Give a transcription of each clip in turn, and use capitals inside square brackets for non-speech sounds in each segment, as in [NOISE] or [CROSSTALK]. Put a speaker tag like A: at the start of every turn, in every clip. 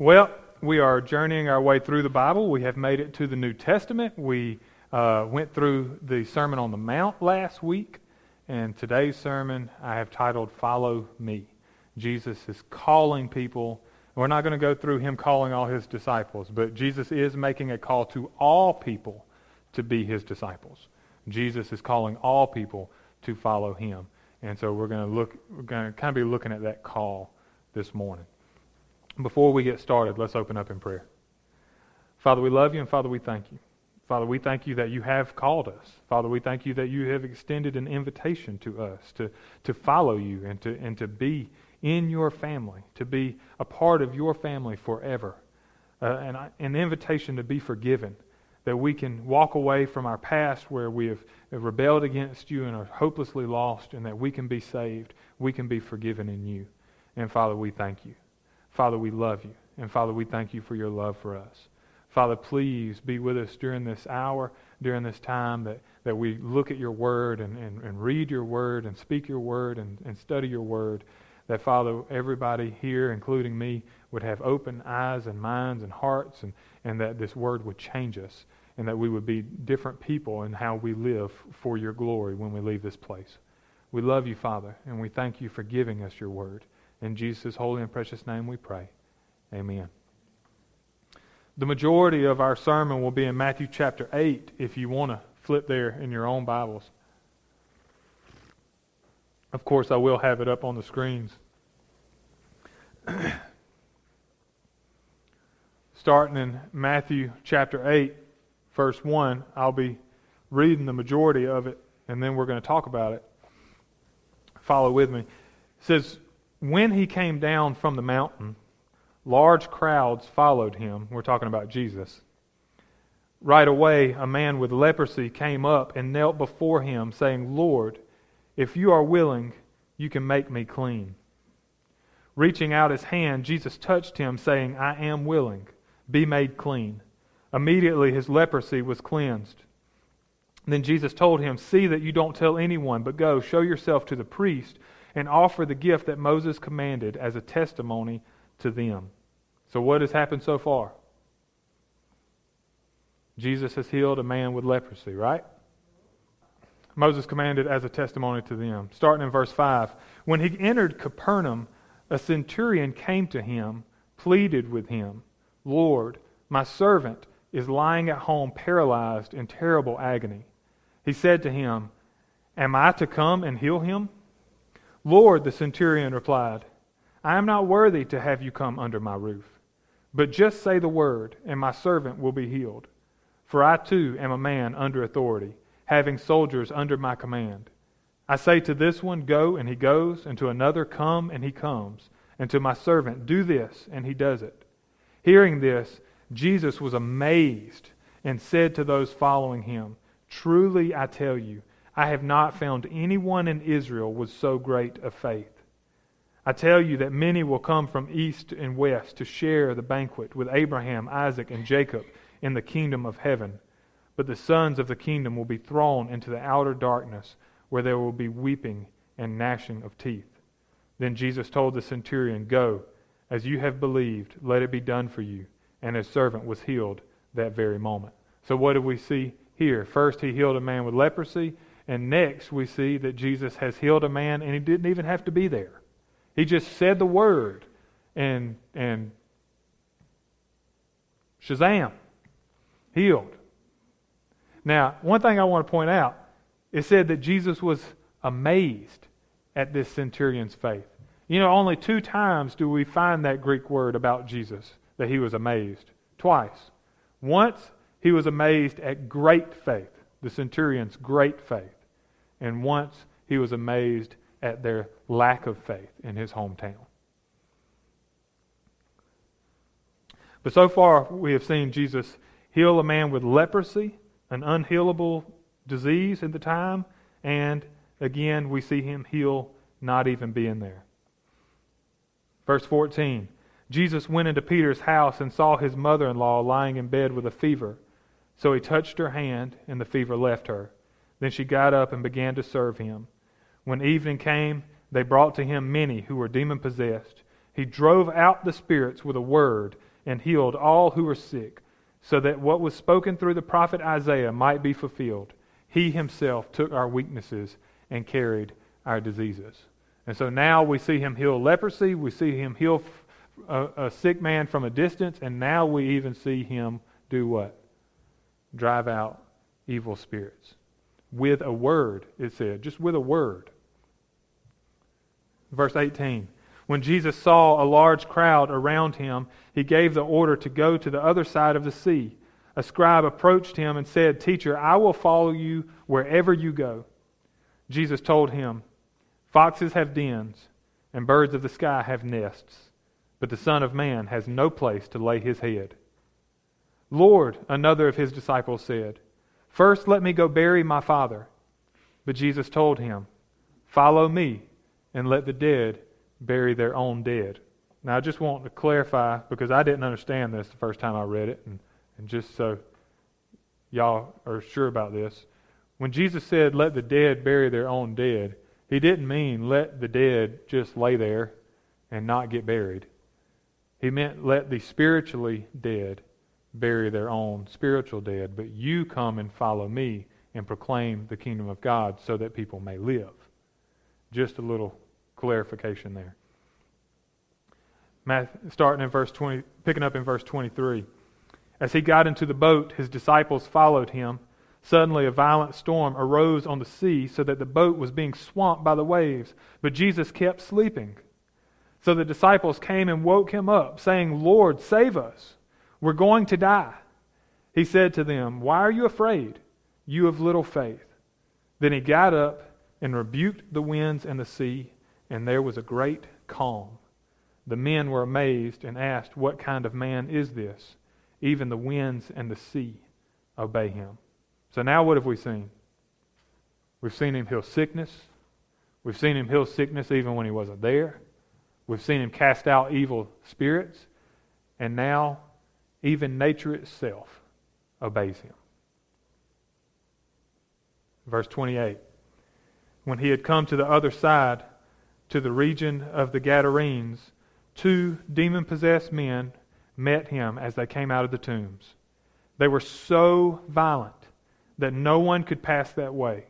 A: Well, we are journeying our way through the Bible. We have made it to the New Testament. We uh, went through the Sermon on the Mount last week, and today's sermon I have titled Follow Me. Jesus is calling people. We're not going to go through him calling all his disciples, but Jesus is making a call to all people to be his disciples. Jesus is calling all people to follow him. And so we're going to look we're going to kind of be looking at that call this morning. Before we get started, let's open up in prayer. Father, we love you, and Father, we thank you. Father, we thank you that you have called us. Father, we thank you that you have extended an invitation to us to, to follow you and to, and to be in your family, to be a part of your family forever. Uh, and an invitation to be forgiven, that we can walk away from our past where we have rebelled against you and are hopelessly lost, and that we can be saved. We can be forgiven in you. And Father, we thank you. Father, we love you. And Father, we thank you for your love for us. Father, please be with us during this hour, during this time that, that we look at your word and, and, and read your word and speak your word and, and study your word. That, Father, everybody here, including me, would have open eyes and minds and hearts, and, and that this word would change us, and that we would be different people in how we live for your glory when we leave this place. We love you, Father, and we thank you for giving us your word. In Jesus' holy and precious name we pray. Amen. The majority of our sermon will be in Matthew chapter 8 if you want to flip there in your own Bibles. Of course, I will have it up on the screens. [CLEARS THROAT] Starting in Matthew chapter 8, verse 1, I'll be reading the majority of it, and then we're going to talk about it. Follow with me. It says, when he came down from the mountain, large crowds followed him. We're talking about Jesus. Right away, a man with leprosy came up and knelt before him, saying, Lord, if you are willing, you can make me clean. Reaching out his hand, Jesus touched him, saying, I am willing. Be made clean. Immediately his leprosy was cleansed. Then Jesus told him, See that you don't tell anyone, but go, show yourself to the priest and offer the gift that Moses commanded as a testimony to them. So, what has happened so far? Jesus has healed a man with leprosy, right? Moses commanded as a testimony to them. Starting in verse 5. When he entered Capernaum, a centurion came to him, pleaded with him, Lord, my servant is lying at home paralyzed in terrible agony. He said to him, Am I to come and heal him? Lord, the centurion replied, I am not worthy to have you come under my roof, but just say the word, and my servant will be healed. For I too am a man under authority, having soldiers under my command. I say to this one, Go, and he goes, and to another, Come, and he comes, and to my servant, Do this, and he does it. Hearing this, Jesus was amazed and said to those following him, Truly I tell you, I have not found anyone in Israel with so great a faith. I tell you that many will come from east and west to share the banquet with Abraham, Isaac, and Jacob in the kingdom of heaven. But the sons of the kingdom will be thrown into the outer darkness, where there will be weeping and gnashing of teeth. Then Jesus told the centurion, Go, as you have believed, let it be done for you. And his servant was healed that very moment. So, what do we see here? First, he healed a man with leprosy. And next, we see that Jesus has healed a man, and he didn't even have to be there. He just said the word, and, and Shazam, healed. Now, one thing I want to point out it said that Jesus was amazed at this centurion's faith. You know, only two times do we find that Greek word about Jesus that he was amazed. Twice. Once, he was amazed at great faith, the centurion's great faith. And once he was amazed at their lack of faith in his hometown. But so far, we have seen Jesus heal a man with leprosy, an unhealable disease at the time, and again, we see him heal not even being there. Verse 14 Jesus went into Peter's house and saw his mother in law lying in bed with a fever. So he touched her hand, and the fever left her. Then she got up and began to serve him. When evening came, they brought to him many who were demon possessed, He drove out the spirits with a word and healed all who were sick, so that what was spoken through the prophet Isaiah might be fulfilled. He himself took our weaknesses and carried our diseases. And so now we see him heal leprosy, we see him heal a, a sick man from a distance, and now we even see him do what? Drive out evil spirits. With a word, it said, just with a word. Verse 18 When Jesus saw a large crowd around him, he gave the order to go to the other side of the sea. A scribe approached him and said, Teacher, I will follow you wherever you go. Jesus told him, Foxes have dens, and birds of the sky have nests, but the Son of Man has no place to lay his head. Lord, another of his disciples said, First let me go bury my father. But Jesus told him, Follow me and let the dead bury their own dead. Now, I just want to clarify because I didn't understand this the first time I read it, and, and just so y'all are sure about this. When Jesus said, Let the dead bury their own dead, he didn't mean let the dead just lay there and not get buried. He meant let the spiritually dead bury their own spiritual dead, but you come and follow me and proclaim the kingdom of God so that people may live. Just a little clarification there. Matthew, starting in verse 20, picking up in verse 23. As he got into the boat, his disciples followed him. Suddenly, a violent storm arose on the sea so that the boat was being swamped by the waves, but Jesus kept sleeping. So the disciples came and woke him up, saying, Lord, save us. We're going to die. He said to them, Why are you afraid, you of little faith? Then he got up and rebuked the winds and the sea and there was a great calm. The men were amazed and asked, What kind of man is this? Even the winds and the sea obey him. So now what have we seen? We've seen him heal sickness. We've seen him heal sickness even when he wasn't there. We've seen him cast out evil spirits. And now, even nature itself obeys him. Verse 28 When he had come to the other side, to the region of the Gadarenes, two demon possessed men met him as they came out of the tombs. They were so violent that no one could pass that way.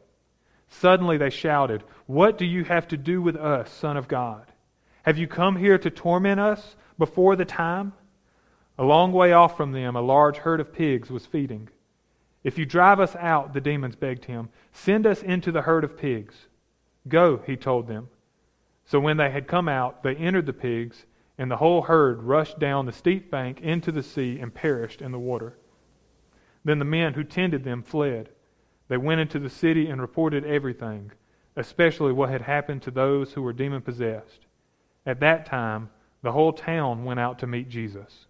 A: Suddenly they shouted, What do you have to do with us, Son of God? Have you come here to torment us before the time? A long way off from them, a large herd of pigs was feeding. If you drive us out, the demons begged him, send us into the herd of pigs. Go, he told them. So when they had come out, they entered the pigs, and the whole herd rushed down the steep bank into the sea and perished in the water. Then the men who tended them fled. They went into the city and reported everything, especially what had happened to those who were demon possessed. At that time, the whole town went out to meet Jesus.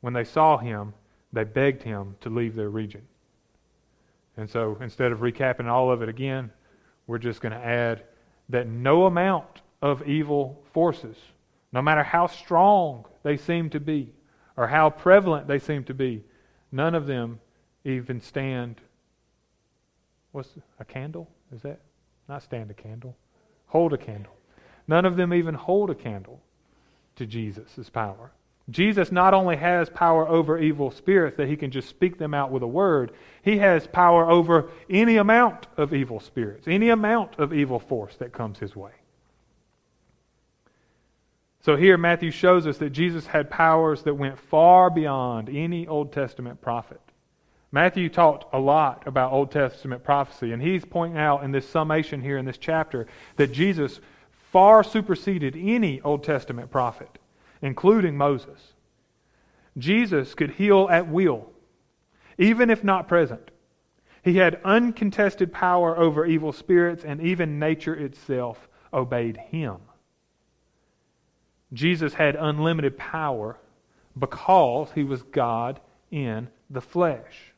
A: When they saw him, they begged him to leave their region. And so instead of recapping all of it again, we're just going to add that no amount of evil forces, no matter how strong they seem to be or how prevalent they seem to be, none of them even stand. What's a candle? Is that not stand a candle? Hold a candle. None of them even hold a candle to Jesus' power. Jesus not only has power over evil spirits that he can just speak them out with a word, he has power over any amount of evil spirits, any amount of evil force that comes his way. So here, Matthew shows us that Jesus had powers that went far beyond any Old Testament prophet. Matthew talked a lot about Old Testament prophecy, and he's pointing out in this summation here in this chapter that Jesus far superseded any Old Testament prophet, including Moses. Jesus could heal at will, even if not present. He had uncontested power over evil spirits, and even nature itself obeyed him. Jesus had unlimited power because he was God in the flesh.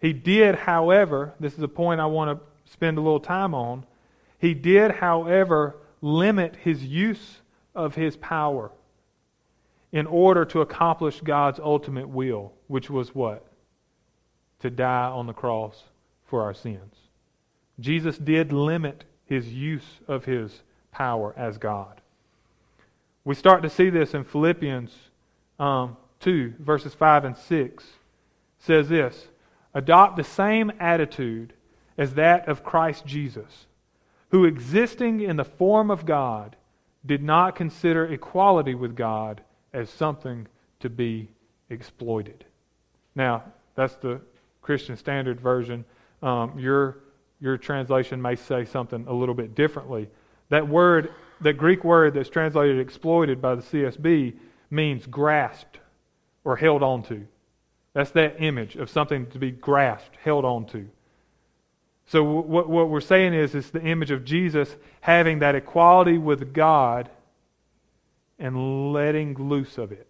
A: He did, however, this is a point I want to spend a little time on. He did, however, limit his use of his power in order to accomplish God's ultimate will, which was what? To die on the cross for our sins. Jesus did limit his use of his power as God. We start to see this in Philippians um, 2, verses 5 and 6. It says this Adopt the same attitude as that of Christ Jesus, who existing in the form of God, did not consider equality with God as something to be exploited. Now, that's the Christian Standard Version. Um, your, your translation may say something a little bit differently. That word that Greek word that's translated exploited by the CSB means grasped or held onto. That's that image of something to be grasped, held onto. So what, what we're saying is it's the image of Jesus having that equality with God and letting loose of it.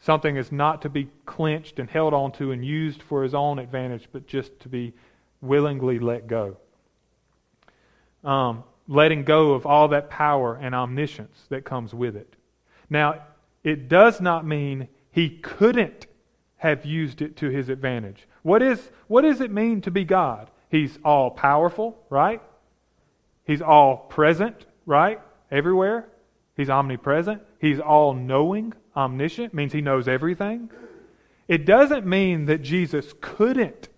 A: Something is not to be clenched and held onto and used for his own advantage, but just to be willingly let go. Um, letting go of all that power and omniscience that comes with it. Now, it does not mean he couldn't have used it to his advantage. What, is, what does it mean to be God? He's all powerful, right? He's all present, right? Everywhere. He's omnipresent. He's all knowing, omniscient, means he knows everything. It doesn't mean that Jesus couldn't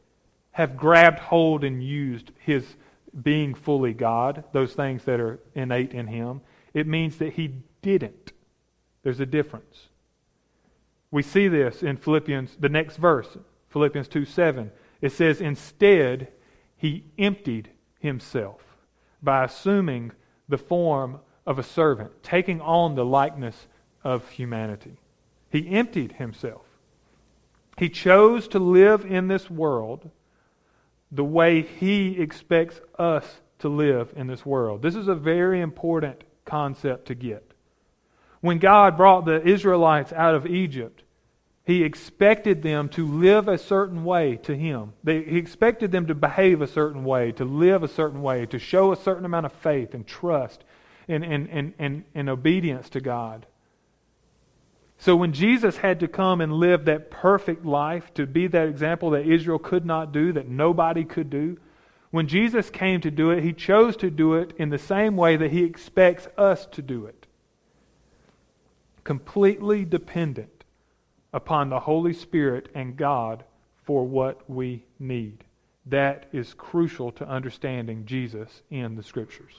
A: have grabbed hold and used his being fully God, those things that are innate in him. It means that he didn't. There's a difference. We see this in Philippians, the next verse, Philippians 2 7. It says, Instead, he emptied himself by assuming the form of a servant, taking on the likeness of humanity. He emptied himself. He chose to live in this world the way He expects us to live in this world. This is a very important concept to get. When God brought the Israelites out of Egypt, He expected them to live a certain way to Him. They, he expected them to behave a certain way, to live a certain way, to show a certain amount of faith and trust and, and, and, and, and obedience to God. So when Jesus had to come and live that perfect life, to be that example that Israel could not do, that nobody could do, when Jesus came to do it, he chose to do it in the same way that he expects us to do it. Completely dependent upon the Holy Spirit and God for what we need. That is crucial to understanding Jesus in the Scriptures.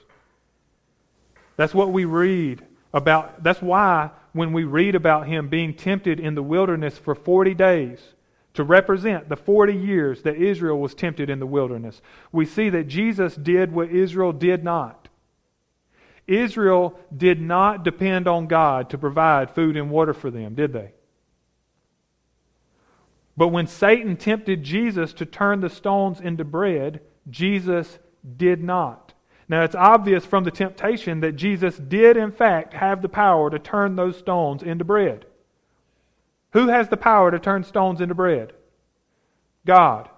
A: That's what we read about. That's why when we read about him being tempted in the wilderness for 40 days to represent the 40 years that Israel was tempted in the wilderness, we see that Jesus did what Israel did not. Israel did not depend on God to provide food and water for them, did they? But when Satan tempted Jesus to turn the stones into bread, Jesus did not. Now, it's obvious from the temptation that Jesus did, in fact, have the power to turn those stones into bread. Who has the power to turn stones into bread? God.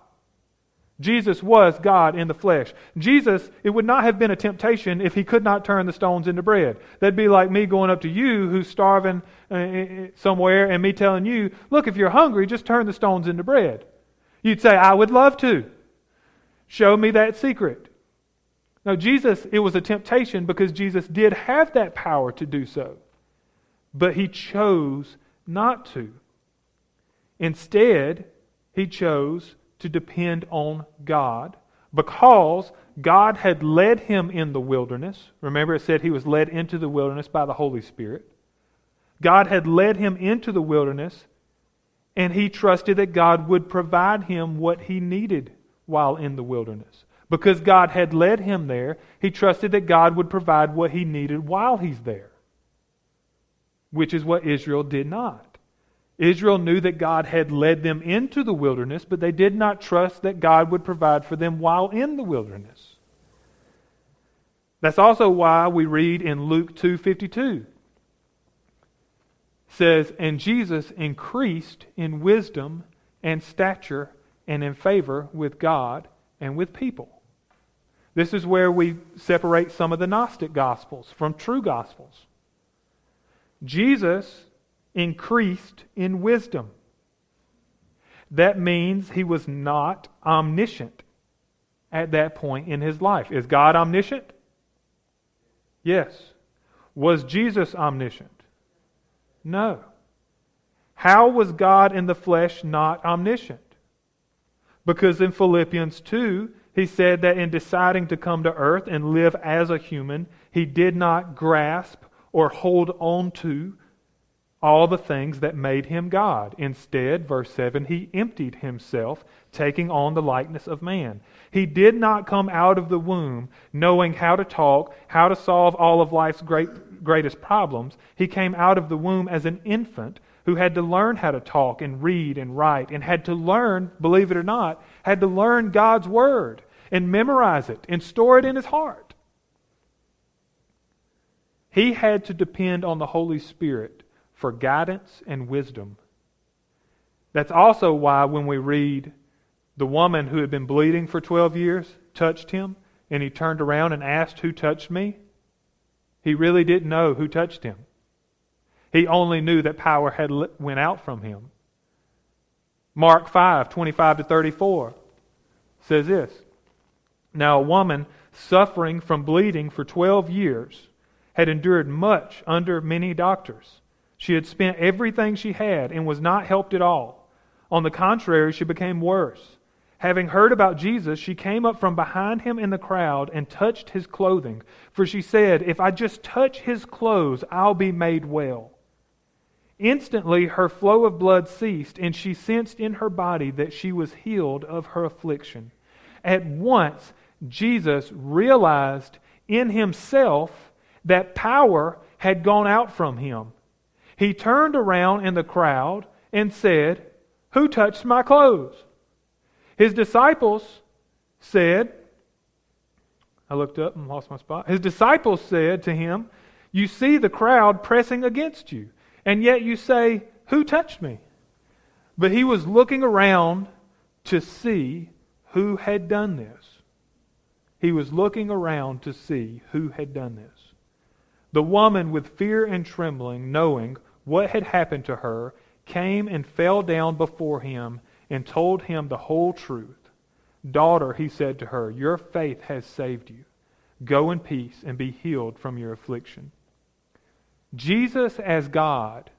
A: Jesus was God in the flesh. Jesus, it would not have been a temptation if he could not turn the stones into bread. That'd be like me going up to you who's starving uh, uh, uh, somewhere and me telling you, look, if you're hungry, just turn the stones into bread. You'd say, I would love to. Show me that secret. Now, Jesus, it was a temptation because Jesus did have that power to do so, but he chose not to. Instead, he chose to depend on God because God had led him in the wilderness. Remember, it said he was led into the wilderness by the Holy Spirit. God had led him into the wilderness, and he trusted that God would provide him what he needed while in the wilderness. Because God had led him there, he trusted that God would provide what he needed while he's there, which is what Israel did not. Israel knew that God had led them into the wilderness, but they did not trust that God would provide for them while in the wilderness. That's also why we read in Luke 2:52 says, "And Jesus increased in wisdom and stature and in favor with God and with people." This is where we separate some of the Gnostic Gospels from true Gospels. Jesus increased in wisdom. That means he was not omniscient at that point in his life. Is God omniscient? Yes. Was Jesus omniscient? No. How was God in the flesh not omniscient? Because in Philippians 2, he said that in deciding to come to earth and live as a human, he did not grasp or hold on to all the things that made him God. Instead, verse 7, he emptied himself, taking on the likeness of man. He did not come out of the womb knowing how to talk, how to solve all of life's great, greatest problems. He came out of the womb as an infant who had to learn how to talk and read and write and had to learn, believe it or not, had to learn God's word and memorize it and store it in his heart. He had to depend on the Holy Spirit for guidance and wisdom. That's also why when we read the woman who had been bleeding for 12 years touched him, and he turned around and asked, Who touched me? He really didn't know who touched him. He only knew that power had went out from him. Mark 5, 25 to 34 says this Now a woman suffering from bleeding for 12 years had endured much under many doctors she had spent everything she had and was not helped at all. On the contrary, she became worse. Having heard about Jesus, she came up from behind him in the crowd and touched his clothing. For she said, If I just touch his clothes, I'll be made well. Instantly, her flow of blood ceased, and she sensed in her body that she was healed of her affliction. At once, Jesus realized in himself that power had gone out from him he turned around in the crowd and said, Who touched my clothes? His disciples said, I looked up and lost my spot. His disciples said to him, You see the crowd pressing against you, and yet you say, Who touched me? But he was looking around to see who had done this. He was looking around to see who had done this. The woman, with fear and trembling, knowing what had happened to her, came and fell down before him and told him the whole truth. Daughter, he said to her, your faith has saved you. Go in peace and be healed from your affliction. Jesus, as God,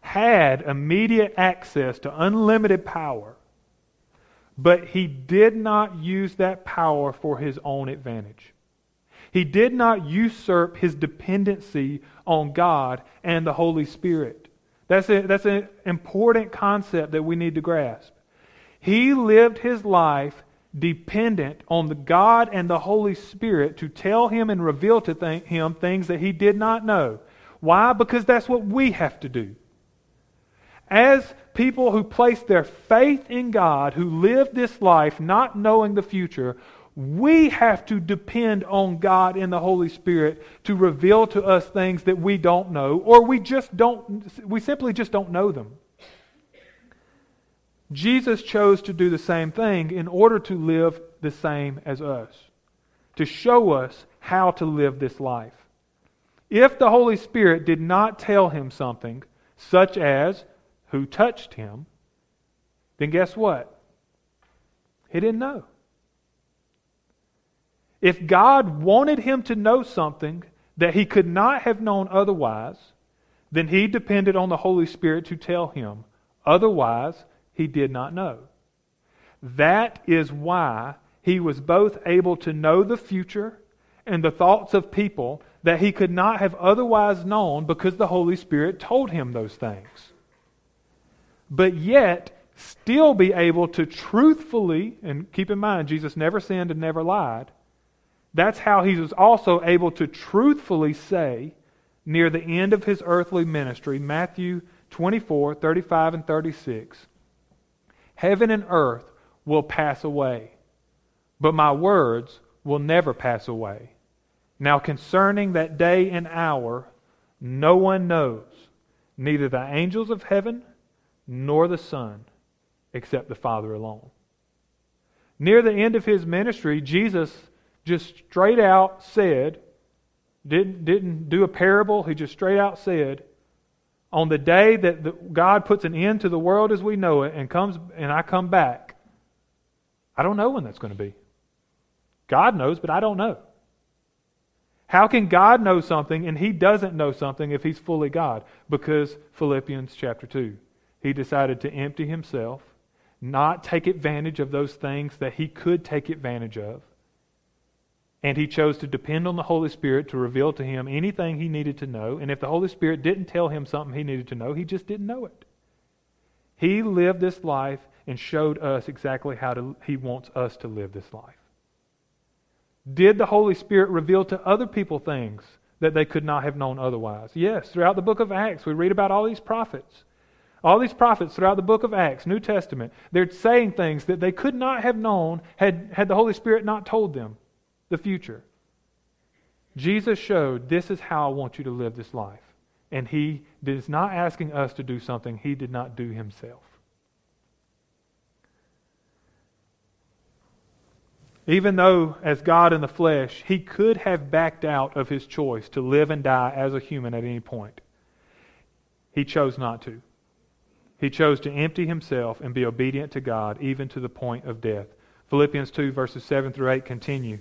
A: had immediate access to unlimited power, but he did not use that power for his own advantage. He did not usurp his dependency on God and the Holy Spirit. That's, a, that's an important concept that we need to grasp. He lived his life dependent on the God and the Holy Spirit to tell him and reveal to th- him things that he did not know. Why? Because that's what we have to do. As people who place their faith in God, who live this life not knowing the future, we have to depend on God and the Holy Spirit to reveal to us things that we don't know, or we just don't, we simply just don't know them. Jesus chose to do the same thing in order to live the same as us, to show us how to live this life. If the Holy Spirit did not tell him something, such as who touched him, then guess what? He didn't know. If God wanted him to know something that he could not have known otherwise, then he depended on the Holy Spirit to tell him. Otherwise, he did not know. That is why he was both able to know the future and the thoughts of people that he could not have otherwise known because the Holy Spirit told him those things. But yet, still be able to truthfully, and keep in mind, Jesus never sinned and never lied that's how he was also able to truthfully say near the end of his earthly ministry, Matthew 24, 35, and 36, Heaven and earth will pass away, but my words will never pass away. Now, concerning that day and hour, no one knows, neither the angels of heaven nor the Son, except the Father alone. Near the end of his ministry, Jesus just straight out said, didn't, didn't do a parable, he just straight out said, on the day that the, God puts an end to the world as we know it and comes and I come back, I don't know when that's going to be. God knows, but I don't know. How can God know something and he doesn't know something if he's fully God? Because Philippians chapter 2. He decided to empty himself, not take advantage of those things that he could take advantage of. And he chose to depend on the Holy Spirit to reveal to him anything he needed to know. And if the Holy Spirit didn't tell him something he needed to know, he just didn't know it. He lived this life and showed us exactly how to, he wants us to live this life. Did the Holy Spirit reveal to other people things that they could not have known otherwise? Yes, throughout the book of Acts, we read about all these prophets. All these prophets throughout the book of Acts, New Testament, they're saying things that they could not have known had, had the Holy Spirit not told them the future. Jesus showed this is how I want you to live this life. And he is not asking us to do something he did not do himself. Even though, as God in the flesh, he could have backed out of his choice to live and die as a human at any point, he chose not to. He chose to empty himself and be obedient to God, even to the point of death. Philippians 2, verses 7 through 8 continue.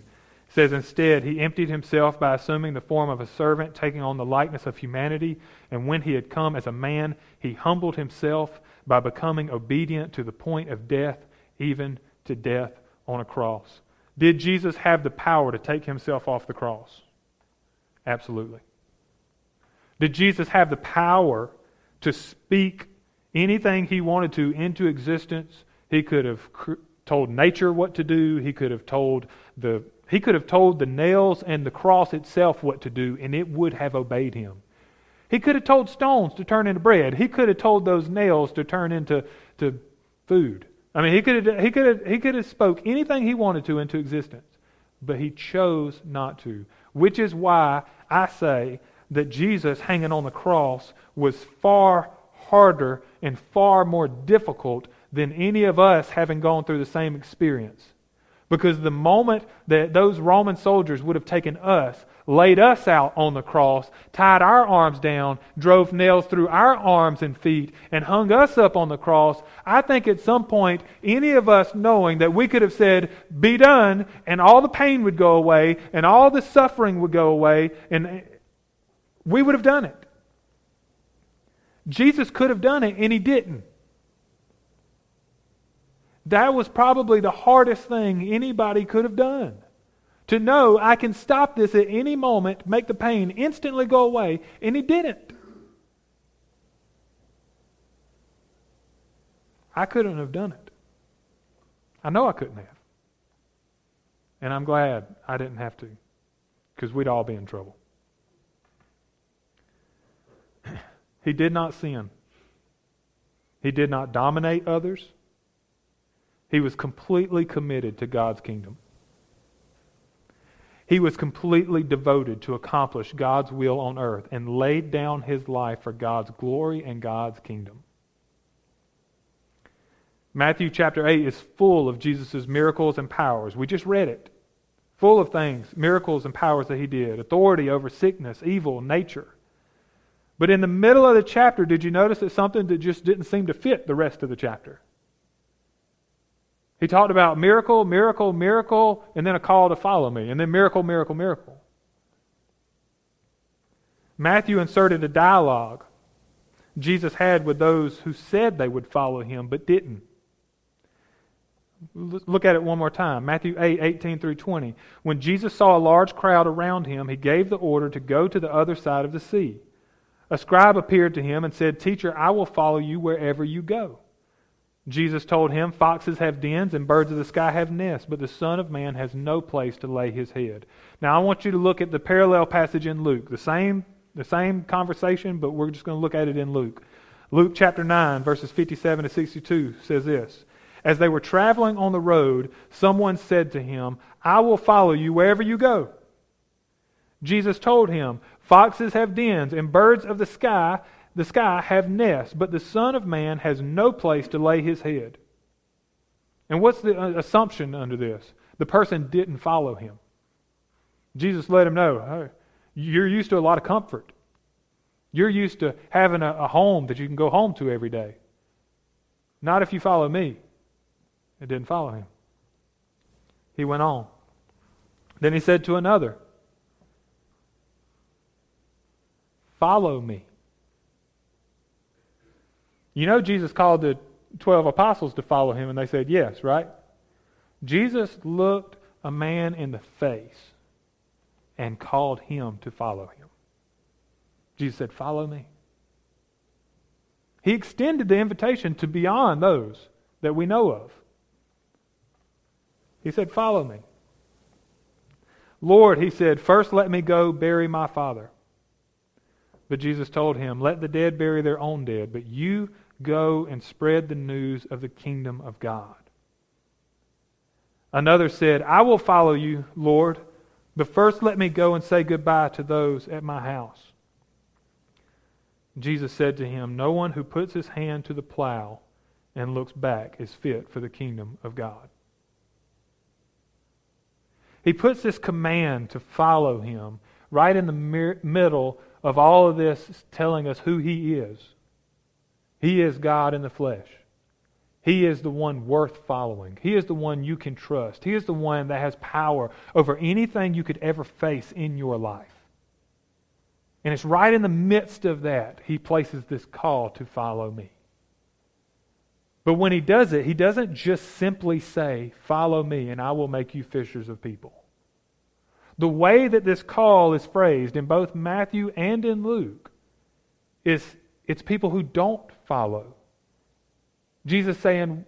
A: It says, Instead, he emptied himself by assuming the form of a servant, taking on the likeness of humanity. And when he had come as a man, he humbled himself by becoming obedient to the point of death, even to death on a cross. Did Jesus have the power to take himself off the cross? Absolutely. Did Jesus have the power to speak anything he wanted to into existence? He could have told nature what to do. He could have told the he could have told the nails and the cross itself what to do, and it would have obeyed him. He could have told stones to turn into bread. He could have told those nails to turn into to food. I mean, he could have, he could have, he could have spoke anything he wanted to into existence, but he chose not to, which is why I say that Jesus hanging on the cross was far harder and far more difficult than any of us having gone through the same experience. Because the moment that those Roman soldiers would have taken us, laid us out on the cross, tied our arms down, drove nails through our arms and feet, and hung us up on the cross, I think at some point, any of us knowing that we could have said, Be done, and all the pain would go away, and all the suffering would go away, and we would have done it. Jesus could have done it, and he didn't. That was probably the hardest thing anybody could have done. To know I can stop this at any moment, make the pain instantly go away, and he didn't. I couldn't have done it. I know I couldn't have. And I'm glad I didn't have to, because we'd all be in trouble. [CLEARS THROAT] he did not sin, he did not dominate others. He was completely committed to God's kingdom. He was completely devoted to accomplish God's will on earth and laid down his life for God's glory and God's kingdom. Matthew chapter 8 is full of Jesus' miracles and powers. We just read it. Full of things, miracles and powers that he did, authority over sickness, evil, nature. But in the middle of the chapter, did you notice that something that just didn't seem to fit the rest of the chapter? He talked about miracle, miracle, miracle, and then a call to follow me, and then miracle, miracle, miracle. Matthew inserted a dialogue Jesus had with those who said they would follow him but didn't. Look at it one more time. Matthew 8, 18 through 20. When Jesus saw a large crowd around him, he gave the order to go to the other side of the sea. A scribe appeared to him and said, Teacher, I will follow you wherever you go. Jesus told him, Foxes have dens and birds of the sky have nests, but the Son of Man has no place to lay his head. Now, I want you to look at the parallel passage in Luke. The same, the same conversation, but we're just going to look at it in Luke. Luke chapter 9, verses 57 to 62 says this As they were traveling on the road, someone said to him, I will follow you wherever you go. Jesus told him, Foxes have dens, and birds of the sky the sky have nests, but the Son of Man has no place to lay his head. And what's the uh, assumption under this? The person didn't follow him. Jesus let him know you're used to a lot of comfort. You're used to having a, a home that you can go home to every day. Not if you follow me. It didn't follow him. He went on. Then he said to another, Follow me. You know, Jesus called the 12 apostles to follow him, and they said yes, right? Jesus looked a man in the face and called him to follow him. Jesus said, Follow me. He extended the invitation to beyond those that we know of. He said, Follow me. Lord, he said, First let me go bury my father. But Jesus told him, Let the dead bury their own dead, but you go and spread the news of the kingdom of God. Another said, I will follow you, Lord, but first let me go and say goodbye to those at my house. Jesus said to him, No one who puts his hand to the plow and looks back is fit for the kingdom of God. He puts this command to follow him right in the middle of all of this, telling us who he is. He is God in the flesh. He is the one worth following. He is the one you can trust. He is the one that has power over anything you could ever face in your life. And it's right in the midst of that he places this call to follow me. But when he does it, he doesn't just simply say, Follow me, and I will make you fishers of people. The way that this call is phrased in both Matthew and in Luke is it's people who don't follow. Jesus saying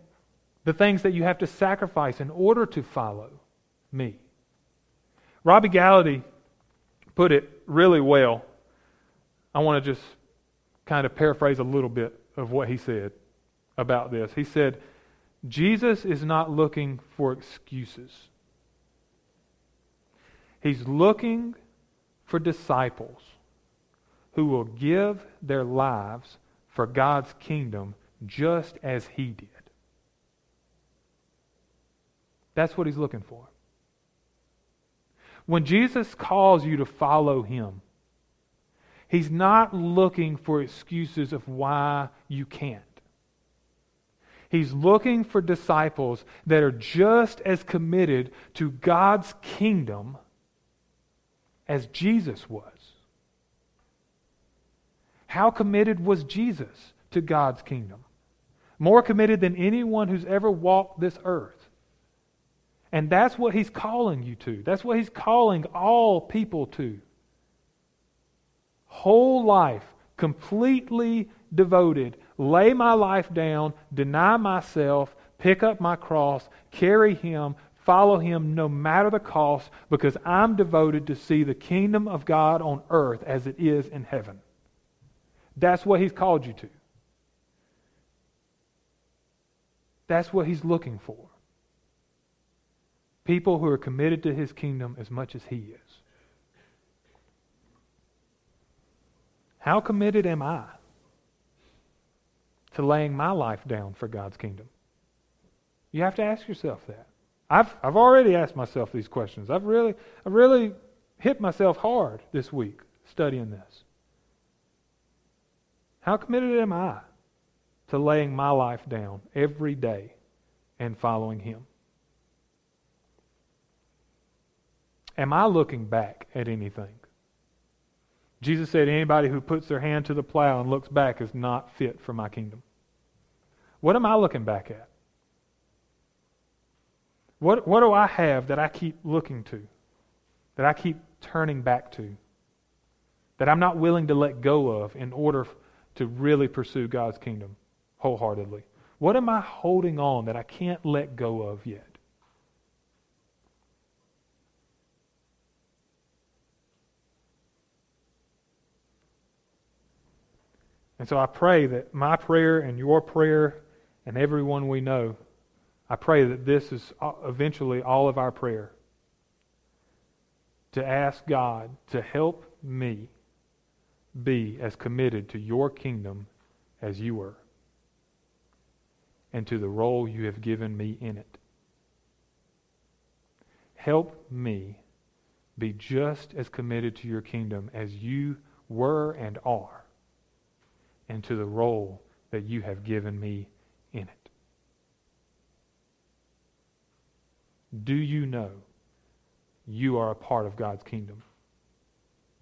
A: the things that you have to sacrifice in order to follow me. Robby Gallaty put it really well. I want to just kind of paraphrase a little bit of what he said about this. He said, Jesus is not looking for excuses. He's looking for disciples who will give their lives for God's kingdom just as he did. That's what he's looking for. When Jesus calls you to follow him, he's not looking for excuses of why you can't. He's looking for disciples that are just as committed to God's kingdom as Jesus was. How committed was Jesus to God's kingdom? More committed than anyone who's ever walked this earth. And that's what he's calling you to. That's what he's calling all people to. Whole life, completely devoted. Lay my life down, deny myself, pick up my cross, carry him, follow him no matter the cost, because I'm devoted to see the kingdom of God on earth as it is in heaven. That's what he's called you to. That's what he's looking for. People who are committed to his kingdom as much as he is. How committed am I to laying my life down for God's kingdom? You have to ask yourself that. I've, I've already asked myself these questions. I've really, I've really hit myself hard this week studying this. How committed am I to laying my life down every day and following Him? Am I looking back at anything? Jesus said, Anybody who puts their hand to the plow and looks back is not fit for my kingdom. What am I looking back at? What, what do I have that I keep looking to, that I keep turning back to, that I'm not willing to let go of in order to really pursue God's kingdom wholeheartedly? What am I holding on that I can't let go of yet? And so I pray that my prayer and your prayer and everyone we know, I pray that this is eventually all of our prayer. To ask God to help me be as committed to your kingdom as you were and to the role you have given me in it. Help me be just as committed to your kingdom as you were and are, and to the role that you have given me in it. Do you know you are a part of God's kingdom?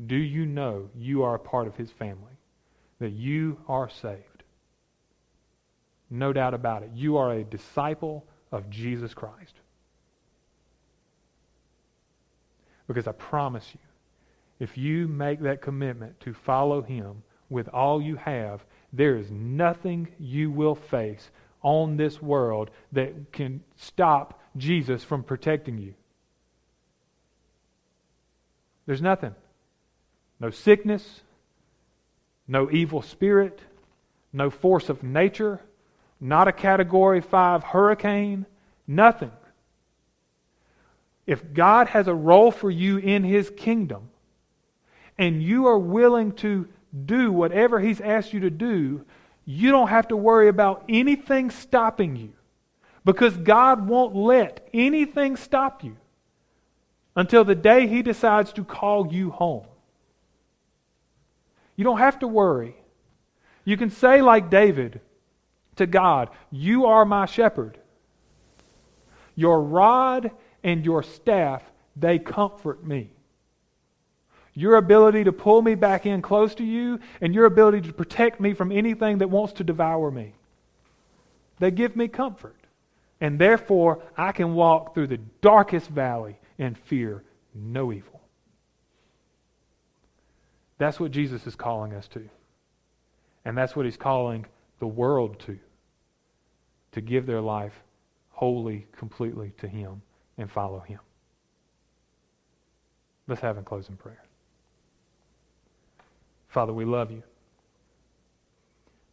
A: Do you know you are a part of his family? That you are saved? No doubt about it. You are a disciple of Jesus Christ. Because I promise you, if you make that commitment to follow him with all you have, there is nothing you will face on this world that can stop Jesus from protecting you. There's nothing. No sickness, no evil spirit, no force of nature, not a category 5 hurricane, nothing. If God has a role for you in His kingdom, and you are willing to do whatever He's asked you to do, you don't have to worry about anything stopping you because God won't let anything stop you until the day He decides to call you home. You don't have to worry. You can say, like David, to God, You are my shepherd. Your rod and your staff, they comfort me. Your ability to pull me back in close to you, and your ability to protect me from anything that wants to devour me. They give me comfort. And therefore, I can walk through the darkest valley and fear no evil. That's what Jesus is calling us to. And that's what he's calling the world to to give their life wholly, completely to him and follow him. Let's have a closing prayer. Father, we love you.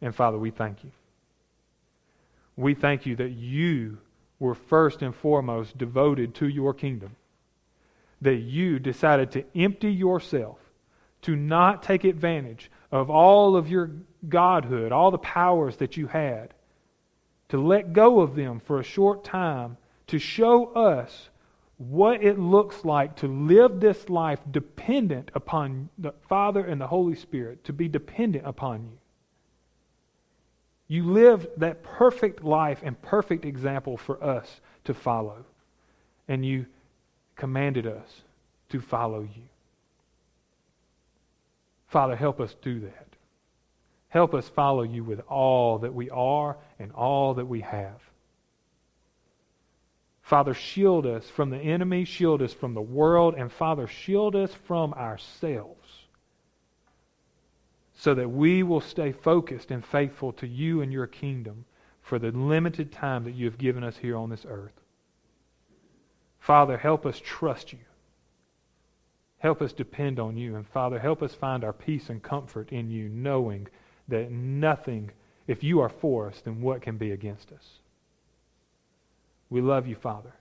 A: And Father, we thank you. We thank you that you were first and foremost devoted to your kingdom, that you decided to empty yourself, to not take advantage of all of your godhood, all the powers that you had, to let go of them for a short time to show us what it looks like to live this life dependent upon the Father and the Holy Spirit, to be dependent upon you. You lived that perfect life and perfect example for us to follow. And you commanded us to follow you. Father, help us do that. Help us follow you with all that we are and all that we have. Father, shield us from the enemy, shield us from the world, and Father, shield us from ourselves so that we will stay focused and faithful to you and your kingdom for the limited time that you have given us here on this earth. Father, help us trust you. Help us depend on you. And Father, help us find our peace and comfort in you, knowing that nothing, if you are for us, then what can be against us? We love you, Father.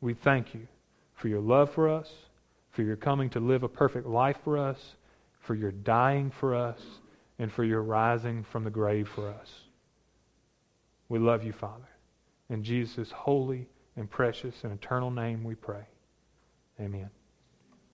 A: We thank you for your love for us, for your coming to live a perfect life for us, for your dying for us, and for your rising from the grave for us. We love you, Father. In Jesus' holy and precious and eternal name we pray. Amen.